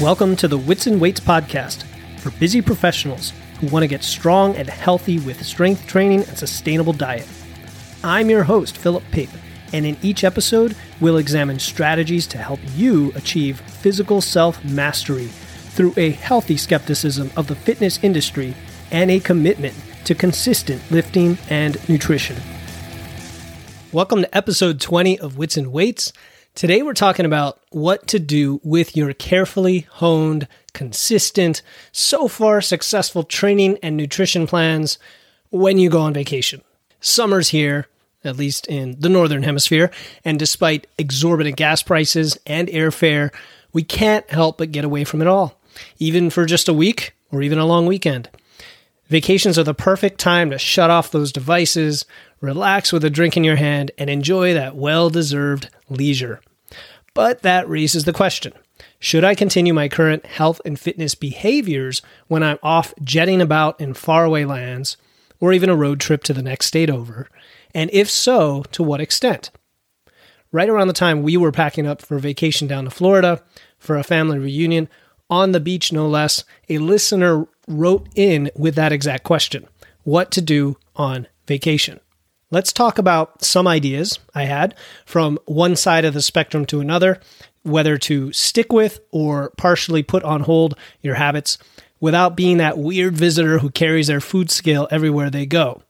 Welcome to the Wits and Weights podcast for busy professionals who want to get strong and healthy with strength training and sustainable diet. I'm your host, Philip Pape, and in each episode, we'll examine strategies to help you achieve physical self mastery through a healthy skepticism of the fitness industry and a commitment to consistent lifting and nutrition. Welcome to episode 20 of Wits and Weights. Today, we're talking about what to do with your carefully honed, consistent, so far successful training and nutrition plans when you go on vacation. Summer's here, at least in the Northern Hemisphere, and despite exorbitant gas prices and airfare, we can't help but get away from it all, even for just a week or even a long weekend. Vacations are the perfect time to shut off those devices, relax with a drink in your hand, and enjoy that well deserved leisure. But that raises the question should I continue my current health and fitness behaviors when I'm off jetting about in faraway lands or even a road trip to the next state over? And if so, to what extent? Right around the time we were packing up for vacation down to Florida for a family reunion, on the beach no less, a listener wrote in with that exact question what to do on vacation. Let's talk about some ideas I had from one side of the spectrum to another, whether to stick with or partially put on hold your habits without being that weird visitor who carries their food scale everywhere they go.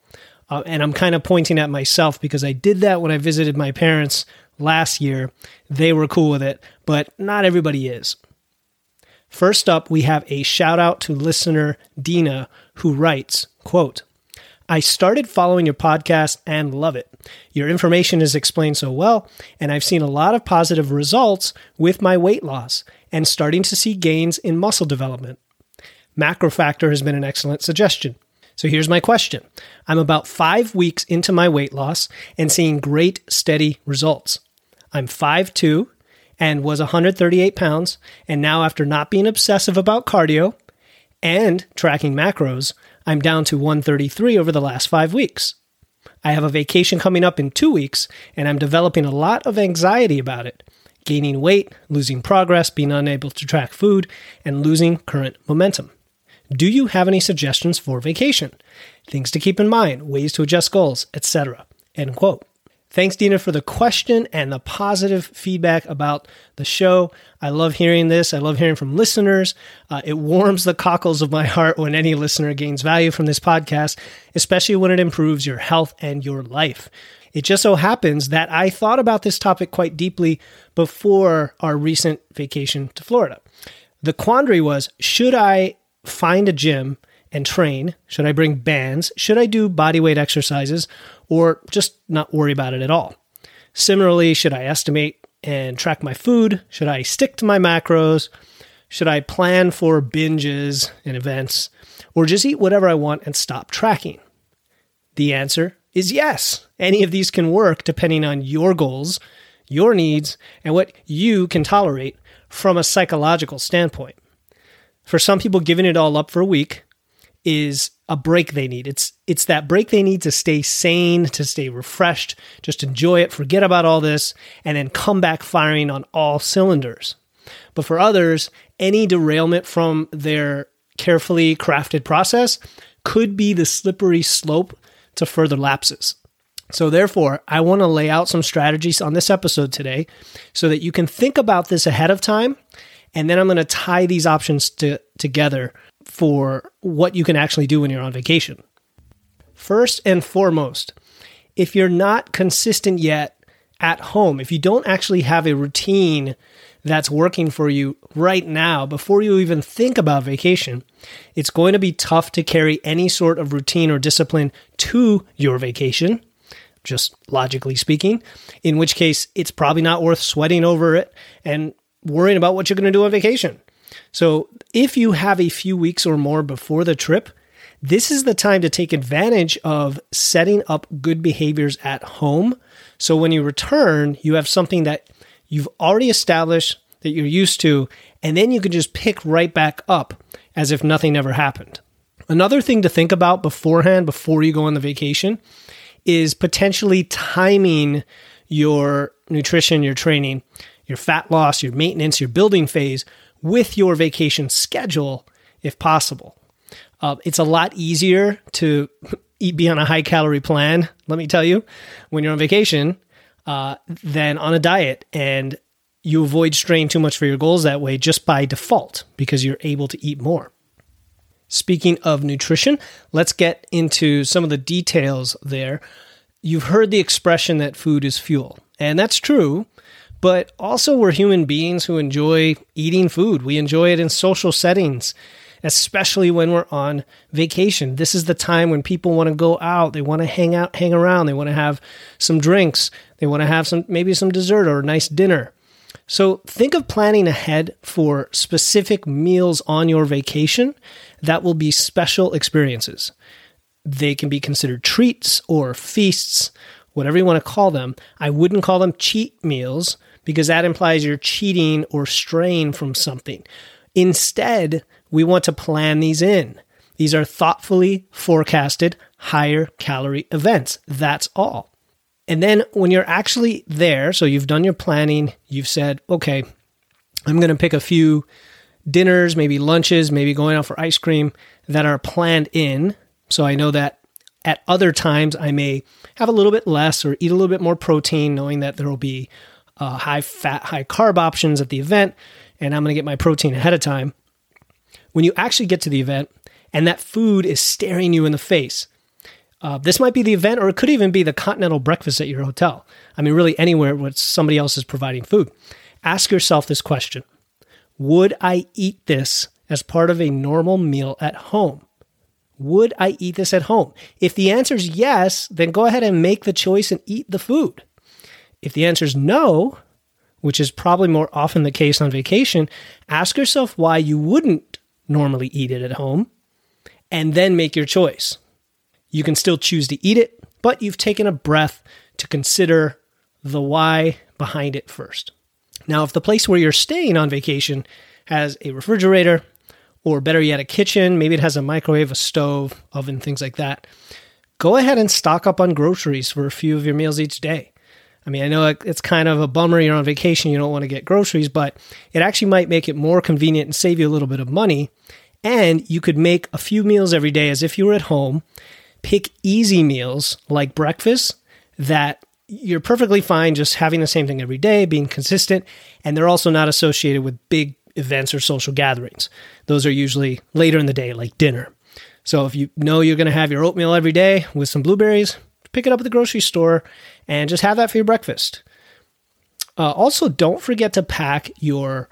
Uh, and I'm kind of pointing at myself because I did that when I visited my parents last year. They were cool with it, but not everybody is. First up, we have a shout out to listener Dina who writes, quote, I started following your podcast and love it. Your information is explained so well, and I've seen a lot of positive results with my weight loss and starting to see gains in muscle development. Macrofactor has been an excellent suggestion. So here's my question I'm about five weeks into my weight loss and seeing great, steady results. I'm 5'2 and was 138 pounds, and now after not being obsessive about cardio and tracking macros, I'm down to 133 over the last five weeks. I have a vacation coming up in two weeks, and I'm developing a lot of anxiety about it gaining weight, losing progress, being unable to track food, and losing current momentum. Do you have any suggestions for vacation? Things to keep in mind, ways to adjust goals, etc. End quote. Thanks, Dina, for the question and the positive feedback about the show. I love hearing this. I love hearing from listeners. Uh, it warms the cockles of my heart when any listener gains value from this podcast, especially when it improves your health and your life. It just so happens that I thought about this topic quite deeply before our recent vacation to Florida. The quandary was should I find a gym and train? Should I bring bands? Should I do body weight exercises? or just not worry about it at all. Similarly, should I estimate and track my food? Should I stick to my macros? Should I plan for binges and events? Or just eat whatever I want and stop tracking? The answer is yes. Any of these can work depending on your goals, your needs, and what you can tolerate from a psychological standpoint. For some people, giving it all up for a week is a break they need. It's it's that break they need to stay sane, to stay refreshed, just enjoy it, forget about all this, and then come back firing on all cylinders. But for others, any derailment from their carefully crafted process could be the slippery slope to further lapses. So, therefore, I want to lay out some strategies on this episode today so that you can think about this ahead of time. And then I'm going to tie these options to, together for what you can actually do when you're on vacation. First and foremost, if you're not consistent yet at home, if you don't actually have a routine that's working for you right now before you even think about vacation, it's going to be tough to carry any sort of routine or discipline to your vacation, just logically speaking, in which case it's probably not worth sweating over it and worrying about what you're going to do on vacation. So, if you have a few weeks or more before the trip, this is the time to take advantage of setting up good behaviors at home. So, when you return, you have something that you've already established that you're used to, and then you can just pick right back up as if nothing ever happened. Another thing to think about beforehand, before you go on the vacation, is potentially timing your nutrition, your training, your fat loss, your maintenance, your building phase with your vacation schedule if possible. Uh, it's a lot easier to eat, be on a high calorie plan, let me tell you, when you're on vacation uh, than on a diet. And you avoid straying too much for your goals that way just by default because you're able to eat more. Speaking of nutrition, let's get into some of the details there. You've heard the expression that food is fuel, and that's true, but also we're human beings who enjoy eating food. We enjoy it in social settings, especially when we're on vacation. This is the time when people want to go out, they want to hang out, hang around, they want to have some drinks, they want to have some maybe some dessert or a nice dinner. So think of planning ahead for specific meals on your vacation that will be special experiences. They can be considered treats or feasts, whatever you want to call them. I wouldn't call them cheat meals because that implies you're cheating or straying from something. Instead, we want to plan these in. These are thoughtfully forecasted higher calorie events. That's all. And then when you're actually there, so you've done your planning, you've said, okay, I'm going to pick a few dinners, maybe lunches, maybe going out for ice cream that are planned in. So I know that at other times I may have a little bit less or eat a little bit more protein, knowing that there will be uh, high fat, high carb options at the event, and I'm going to get my protein ahead of time. When you actually get to the event and that food is staring you in the face, uh, this might be the event, or it could even be the continental breakfast at your hotel. I mean, really anywhere where somebody else is providing food. Ask yourself this question Would I eat this as part of a normal meal at home? Would I eat this at home? If the answer is yes, then go ahead and make the choice and eat the food. If the answer is no, which is probably more often the case on vacation, ask yourself why you wouldn't normally eat it at home and then make your choice. You can still choose to eat it, but you've taken a breath to consider the why behind it first. Now, if the place where you're staying on vacation has a refrigerator, or better yet, a kitchen, maybe it has a microwave, a stove, oven, things like that, go ahead and stock up on groceries for a few of your meals each day. I mean, I know it's kind of a bummer you're on vacation, you don't want to get groceries, but it actually might make it more convenient and save you a little bit of money. And you could make a few meals every day as if you were at home pick easy meals like breakfast that you're perfectly fine just having the same thing every day, being consistent, and they're also not associated with big events or social gatherings. Those are usually later in the day, like dinner. So if you know you're going to have your oatmeal every day with some blueberries, pick it up at the grocery store and just have that for your breakfast. Uh, also, don't forget to pack your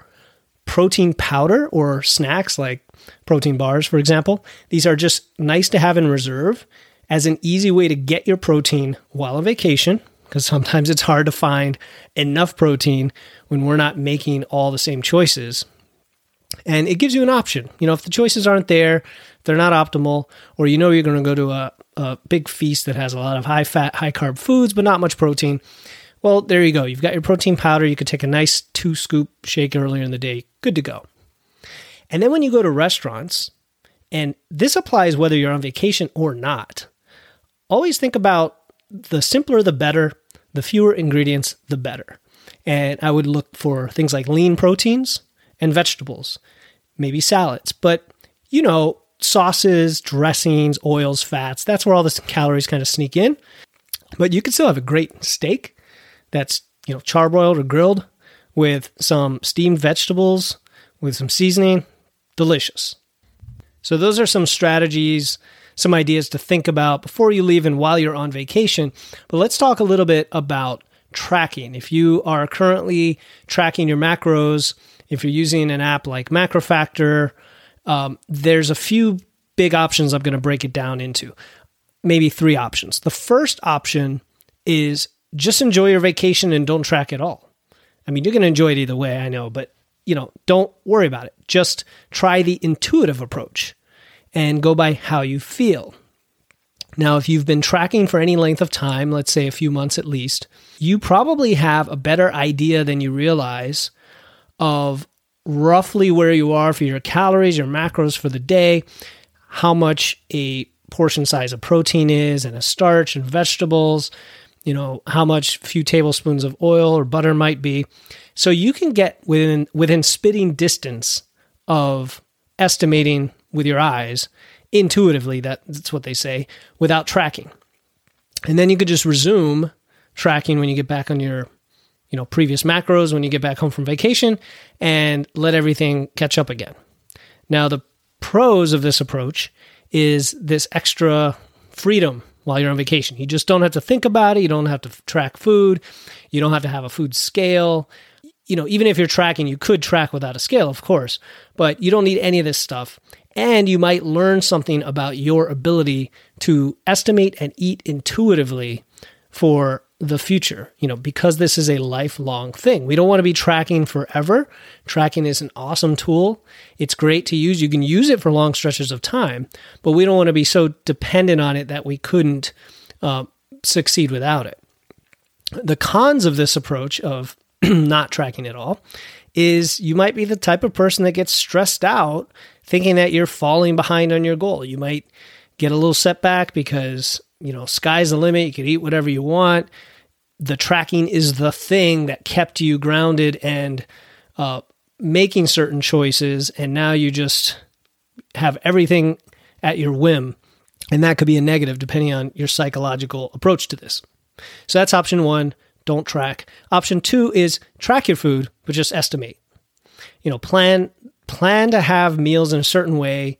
protein powder or snacks like protein bars, for example. These are just nice to have in reserve as an easy way to get your protein while on vacation, because sometimes it's hard to find enough protein when we're not making all the same choices. And it gives you an option. You know, if the choices aren't there, they're not optimal, or you know you're going to go to a, a big feast that has a lot of high fat, high carb foods, but not much protein. Well, there you go. You've got your protein powder. You could take a nice two scoop shake earlier in the day. Good to go. And then when you go to restaurants, and this applies whether you're on vacation or not, always think about the simpler the better, the fewer ingredients the better. And I would look for things like lean proteins and vegetables, maybe salads, but you know, sauces, dressings, oils, fats, that's where all the calories kind of sneak in. But you can still have a great steak that's, you know, charbroiled or grilled with some steamed vegetables with some seasoning, delicious. So, those are some strategies, some ideas to think about before you leave and while you're on vacation. But let's talk a little bit about tracking. If you are currently tracking your macros, if you're using an app like MacroFactor, um, there's a few big options I'm going to break it down into. Maybe three options. The first option is just enjoy your vacation and don't track at all. I mean, you're going to enjoy it either way, I know, but you know, don't worry about it. Just try the intuitive approach and go by how you feel. Now, if you've been tracking for any length of time, let's say a few months at least, you probably have a better idea than you realize of roughly where you are for your calories, your macros for the day, how much a portion size of protein is, and a starch and vegetables, you know, how much few tablespoons of oil or butter might be. So you can get within within spitting distance of estimating with your eyes intuitively that, that's what they say without tracking. And then you could just resume tracking when you get back on your you know previous macros when you get back home from vacation and let everything catch up again. Now the pros of this approach is this extra freedom while you're on vacation. You just don't have to think about it, you don't have to track food, you don't have to have a food scale. You know, even if you're tracking, you could track without a scale, of course, but you don't need any of this stuff. And you might learn something about your ability to estimate and eat intuitively for the future, you know, because this is a lifelong thing. We don't want to be tracking forever. Tracking is an awesome tool. It's great to use. You can use it for long stretches of time, but we don't want to be so dependent on it that we couldn't uh, succeed without it. The cons of this approach of not tracking at all is you might be the type of person that gets stressed out thinking that you're falling behind on your goal. You might get a little setback because you know, sky's the limit. You can eat whatever you want. The tracking is the thing that kept you grounded and uh, making certain choices. And now you just have everything at your whim. And that could be a negative depending on your psychological approach to this. So that's option one. Don't track. Option two is track your food, but just estimate. You know, plan plan to have meals in a certain way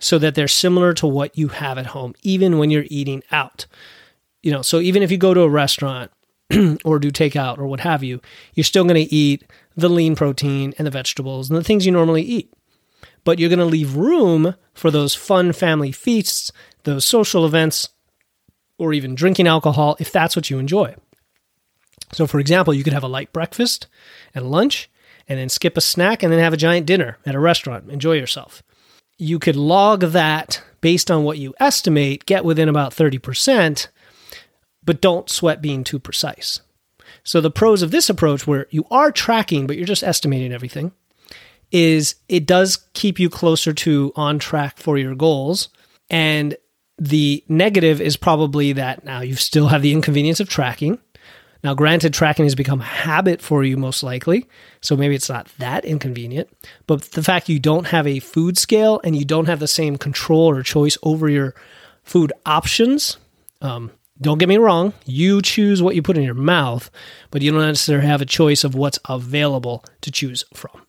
so that they're similar to what you have at home, even when you're eating out. You know, so even if you go to a restaurant or do takeout or what have you, you're still going to eat the lean protein and the vegetables and the things you normally eat. But you're going to leave room for those fun family feasts, those social events, or even drinking alcohol if that's what you enjoy. So, for example, you could have a light breakfast and lunch, and then skip a snack and then have a giant dinner at a restaurant. Enjoy yourself you could log that based on what you estimate, get within about 30%, but don't sweat being too precise. So, the pros of this approach, where you are tracking, but you're just estimating everything, is it does keep you closer to on track for your goals. And the negative is probably that now you still have the inconvenience of tracking. Now, granted, tracking has become a habit for you most likely, so maybe it's not that inconvenient. But the fact you don't have a food scale and you don't have the same control or choice over your food options, um, don't get me wrong, you choose what you put in your mouth, but you don't necessarily have a choice of what's available to choose from.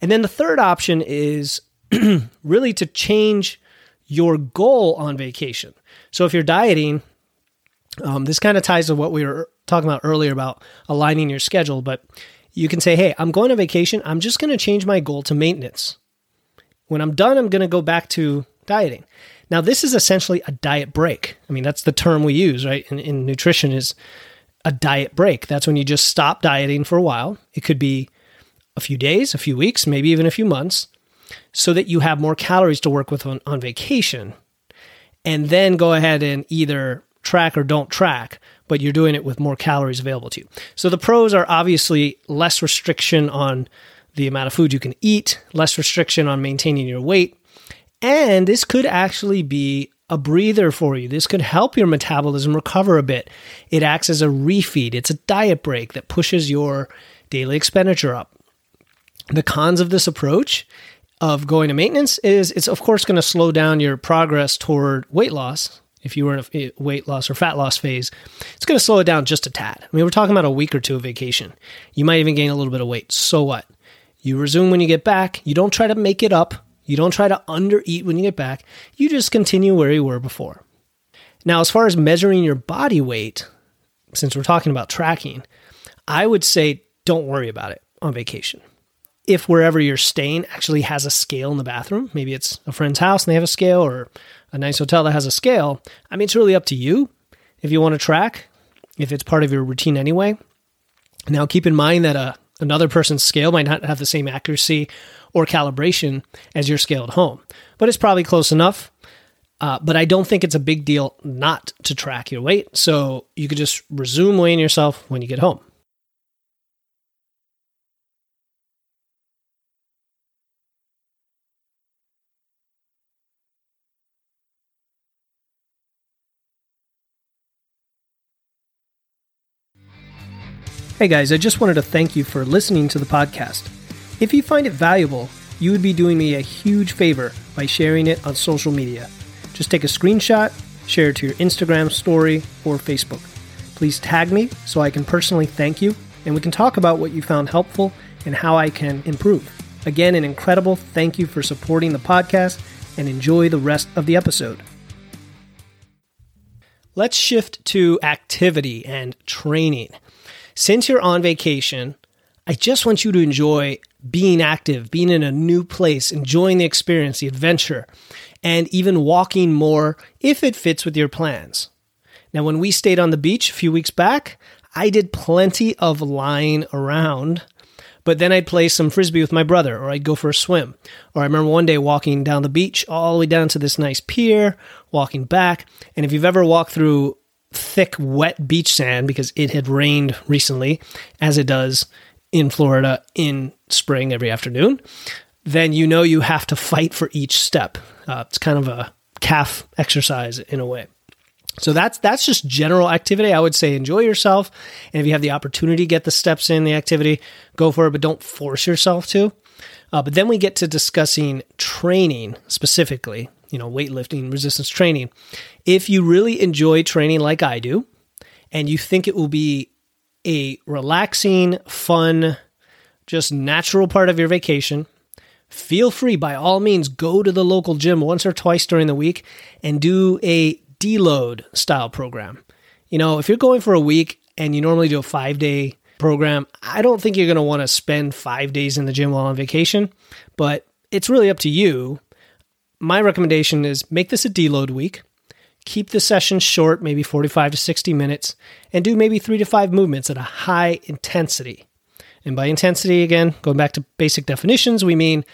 And then the third option is really to change your goal on vacation. So if you're dieting, um, this kind of ties to what we were talking about earlier about aligning your schedule, but you can say, hey, I'm going on vacation. I'm just going to change my goal to maintenance. When I'm done, I'm going to go back to dieting. Now, this is essentially a diet break. I mean, that's the term we use, right? In, in nutrition is a diet break. That's when you just stop dieting for a while. It could be a few days, a few weeks, maybe even a few months, so that you have more calories to work with on, on vacation. And then go ahead and either track or don't track but you're doing it with more calories available to you. So the pros are obviously less restriction on the amount of food you can eat, less restriction on maintaining your weight, and this could actually be a breather for you. This could help your metabolism recover a bit. It acts as a refeed, it's a diet break that pushes your daily expenditure up. The cons of this approach of going to maintenance is it's of course going to slow down your progress toward weight loss if you were in a weight loss or fat loss phase, it's going to slow it down just a tad. I mean, we're talking about a week or two of vacation. You might even gain a little bit of weight. So what? You resume when you get back. You don't try to make it up. You don't try to undereat when you get back. You just continue where you were before. Now, as far as measuring your body weight, since we're talking about tracking, I would say don't worry about it on vacation. If wherever you're staying actually has a scale in the bathroom, maybe it's a friend's house and they have a scale, or a nice hotel that has a scale, I mean, it's really up to you if you want to track, if it's part of your routine anyway. Now, keep in mind that a, uh, another person's scale might not have the same accuracy or calibration as your scale at home, but it's probably close enough. Uh, but I don't think it's a big deal not to track your weight. So you could just resume weighing yourself when you get home. Hey guys, I just wanted to thank you for listening to the podcast. If you find it valuable, you would be doing me a huge favor by sharing it on social media. Just take a screenshot, share it to your Instagram story or Facebook. Please tag me so I can personally thank you and we can talk about what you found helpful and how I can improve. Again, an incredible thank you for supporting the podcast and enjoy the rest of the episode. Let's shift to activity and training. Since you're on vacation, I just want you to enjoy being active, being in a new place, enjoying the experience, the adventure, and even walking more if it fits with your plans. Now, when we stayed on the beach a few weeks back, I did plenty of lying around, but then I'd play some frisbee with my brother, or I'd go for a swim. Or I remember one day walking down the beach all the way down to this nice pier, walking back. And if you've ever walked through thick, wet beach sand because it had rained recently, as it does in Florida in spring every afternoon, then you know you have to fight for each step. Uh, it's kind of a calf exercise in a way. So that's that's just general activity. I would say enjoy yourself, and if you have the opportunity get the steps in the activity, go for it, but don't force yourself to. Uh, but then we get to discussing training specifically, you know, weightlifting, resistance training. If you really enjoy training like I do, and you think it will be a relaxing, fun, just natural part of your vacation, feel free by all means go to the local gym once or twice during the week and do a deload style program. You know, if you're going for a week and you normally do a 5-day program, I don't think you're going to want to spend 5 days in the gym while on vacation, but it's really up to you my recommendation is make this a deload week. Keep the session short, maybe 45 to 60 minutes, and do maybe three to five movements at a high intensity. And by intensity, again, going back to basic definitions, we mean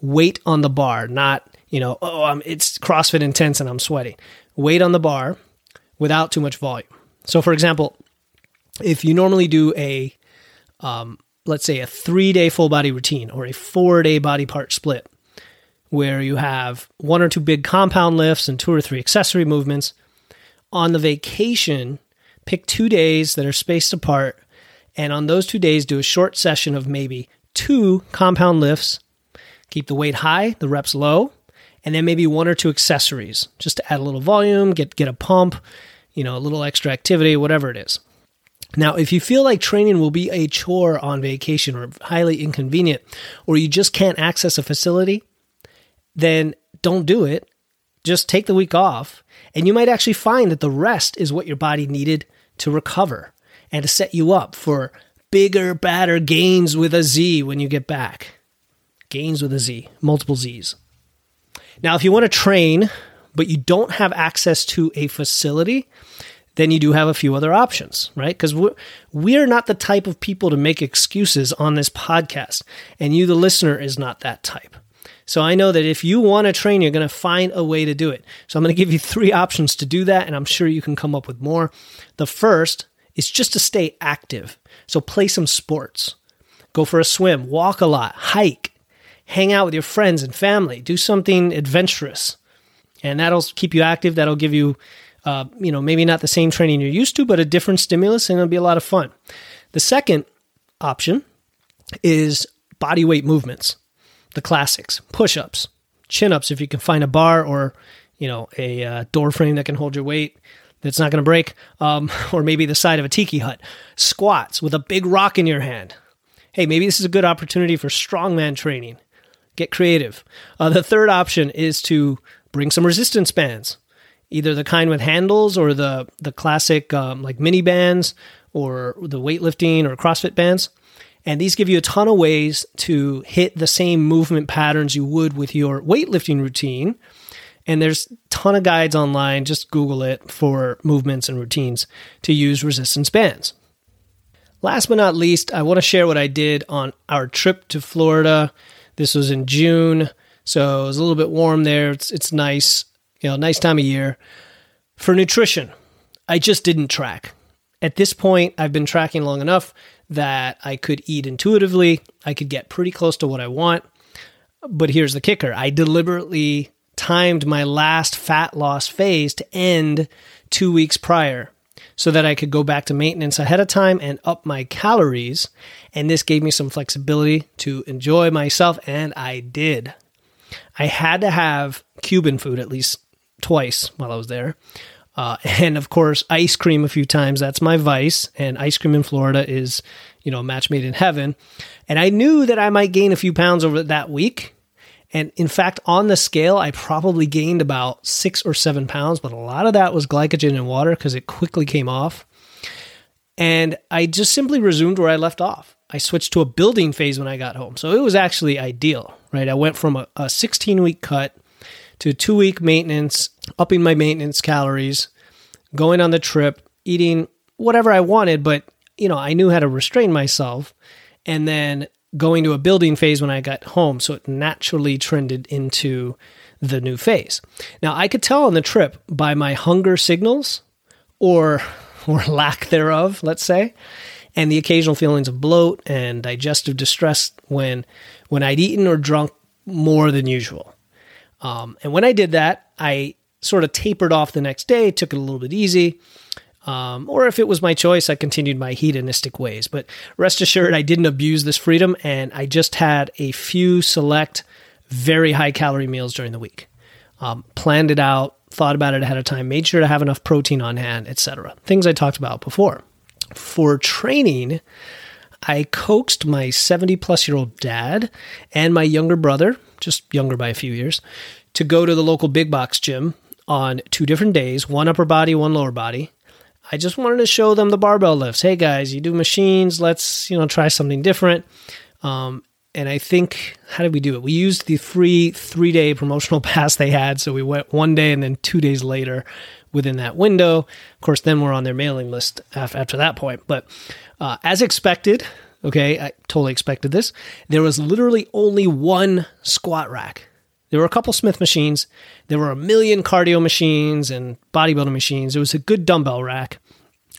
weight on the bar, not, you know, oh, I'm, it's CrossFit intense and I'm sweating. Weight on the bar without too much volume. So, for example, if you normally do a, um, let's say, a three day full body routine or a four day body part split, where you have one or two big compound lifts and two or three accessory movements. On the vacation, pick two days that are spaced apart, and on those two days, do a short session of maybe two compound lifts. Keep the weight high, the reps low, and then maybe one or two accessories just to add a little volume, get get a pump, you know, a little extra activity, whatever it is. Now, if you feel like training will be a chore on vacation or highly inconvenient, or you just can't access a facility, then don't do it. Just take the week off. And you might actually find that the rest is what your body needed to recover and to set you up for bigger, badder gains with a Z when you get back. Gains with a Z, multiple Z's. Now, if you want to train, but you don't have access to a facility, then you do have a few other options, right? Because we're, we're not the type of people to make excuses on this podcast, and you, the listener, is not that type. So I know that if you want to train, you're going to find a way to do it. So I'm going to give you three options to do that, and I'm sure you can come up with more. The first is just to stay active. So play some sports, go for a swim, walk a lot, hike, hang out with your friends and family, do something adventurous. And that'll keep you active. That'll give you, uh, you know, maybe not the same training you're used to, but a different stimulus, and it'll be a lot of fun. The second option is body weight movements the classics push ups, chin ups if you can find a bar or, you know, a uh, door frame that can hold your weight that's not going to break, um, or maybe the side of a tiki hut, squats with a big rock in your hand. Hey, maybe this is a good opportunity for strongman training. Get creative. Uh, the third option is to bring some resistance bands, either the kind with handles or the the classic um, like mini bands or the weightlifting or CrossFit bands. And these give you a ton of ways to hit the same movement patterns you would with your weightlifting routine. And there's a ton of guides online. Just Google it for movements and routines to use resistance bands. Last but not least, I want to share what I did on our trip to Florida. This was in June, so it was a little bit warm there. It's, it's nice, you know, nice time of year. For nutrition, I just didn't track. At this point, I've been tracking long enough that I could eat intuitively. I could get pretty close to what I want. But here's the kicker I deliberately timed my last fat loss phase to end two weeks prior so that I could go back to maintenance ahead of time and up my calories. And this gave me some flexibility to enjoy myself, and I did. I had to have Cuban food at least twice while I was there. Uh, and of course, ice cream a few times. That's my vice. And ice cream in Florida is, you know, a match made in heaven. And I knew that I might gain a few pounds over that week. And in fact, on the scale, I probably gained about six or seven pounds, but a lot of that was glycogen and water because it quickly came off. And I just simply resumed where I left off. I switched to a building phase when I got home. So it was actually ideal, right? I went from a, a 16 week cut to two week maintenance, upping my maintenance calories, going on the trip, eating whatever I wanted, but you know, I knew how to restrain myself. And then going to a building phase when I got home. So it naturally trended into the new phase. Now I could tell on the trip by my hunger signals or or lack thereof, let's say, and the occasional feelings of bloat and digestive distress when when I'd eaten or drunk more than usual. Um, and when I did that, I sort of tapered off the next day, took it a little bit easy. Um, or if it was my choice, I continued my hedonistic ways. But rest assured, I didn't abuse this freedom, and I just had a few select, very high calorie meals during the week. Um, planned it out, thought about it ahead of time, made sure to have enough protein on hand, etc. Things I talked about before. For training, I coaxed my 70 plus year old dad and my younger brother, just younger by a few years, to go to the local big box gym on two different days, one upper body, one lower body. I just wanted to show them the barbell lifts. Hey guys, you do machines. Let's you know try something different. Um, and I think how did we do it? We used the free three day promotional pass they had, so we went one day and then two days later within that window. Of course, then we're on their mailing list after that point. But uh, as expected, okay, I totally expected this. There was literally only one squat rack. There were a couple Smith machines. There were a million cardio machines and bodybuilding machines. It was a good dumbbell rack,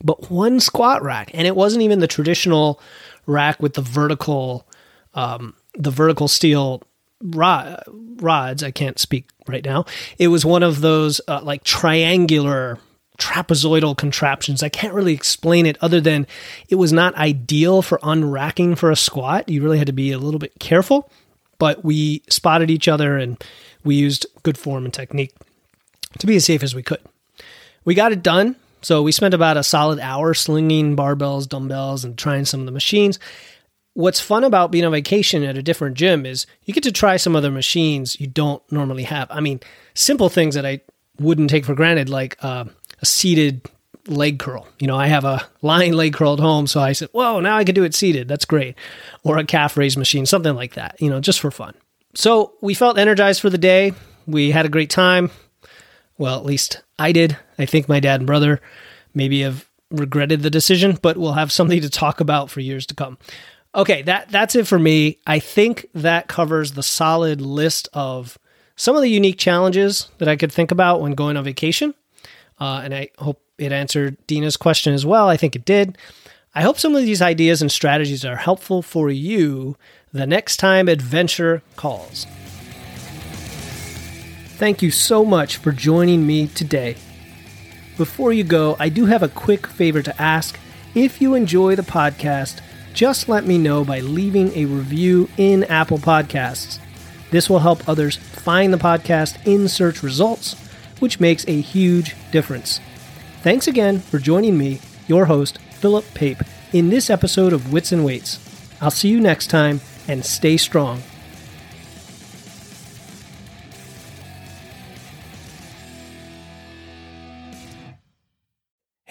but one squat rack, and it wasn't even the traditional rack with the vertical, um, the vertical steel rod, rods. I can't speak right now. It was one of those uh, like triangular trapezoidal contraptions. I can't really explain it other than it was not ideal for unracking for a squat. You really had to be a little bit careful but we spotted each other and we used good form and technique to be as safe as we could. We got it done. So we spent about a solid hour slinging barbells, dumbbells, and trying some of the machines. What's fun about being on vacation at a different gym is you get to try some other machines you don't normally have. I mean, simple things that I wouldn't take for granted, like uh, a seated leg curl. You know, I have a lying leg curl at home, so I said, "Whoa, now I can do it seated. That's great." Or a calf raise machine, something like that. You know, just for fun. So we felt energized for the day. We had a great time. Well, at least I did. I think my dad and brother maybe have regretted the decision, but we'll have something to talk about for years to come. Okay, that that's it for me. I think that covers the solid list of some of the unique challenges that I could think about when going on vacation. Uh, and I hope it answered Dina's question as well. I think it did. I hope some of these ideas and strategies are helpful for you the next time adventure calls. Thank you so much for joining me today. Before you go, I do have a quick favor to ask. If you enjoy the podcast, just let me know by leaving a review in Apple Podcasts. This will help others find the podcast in search results, which makes a huge difference. Thanks again for joining me, your host, Philip Pape, in this episode of Wits and Weights. I'll see you next time and stay strong.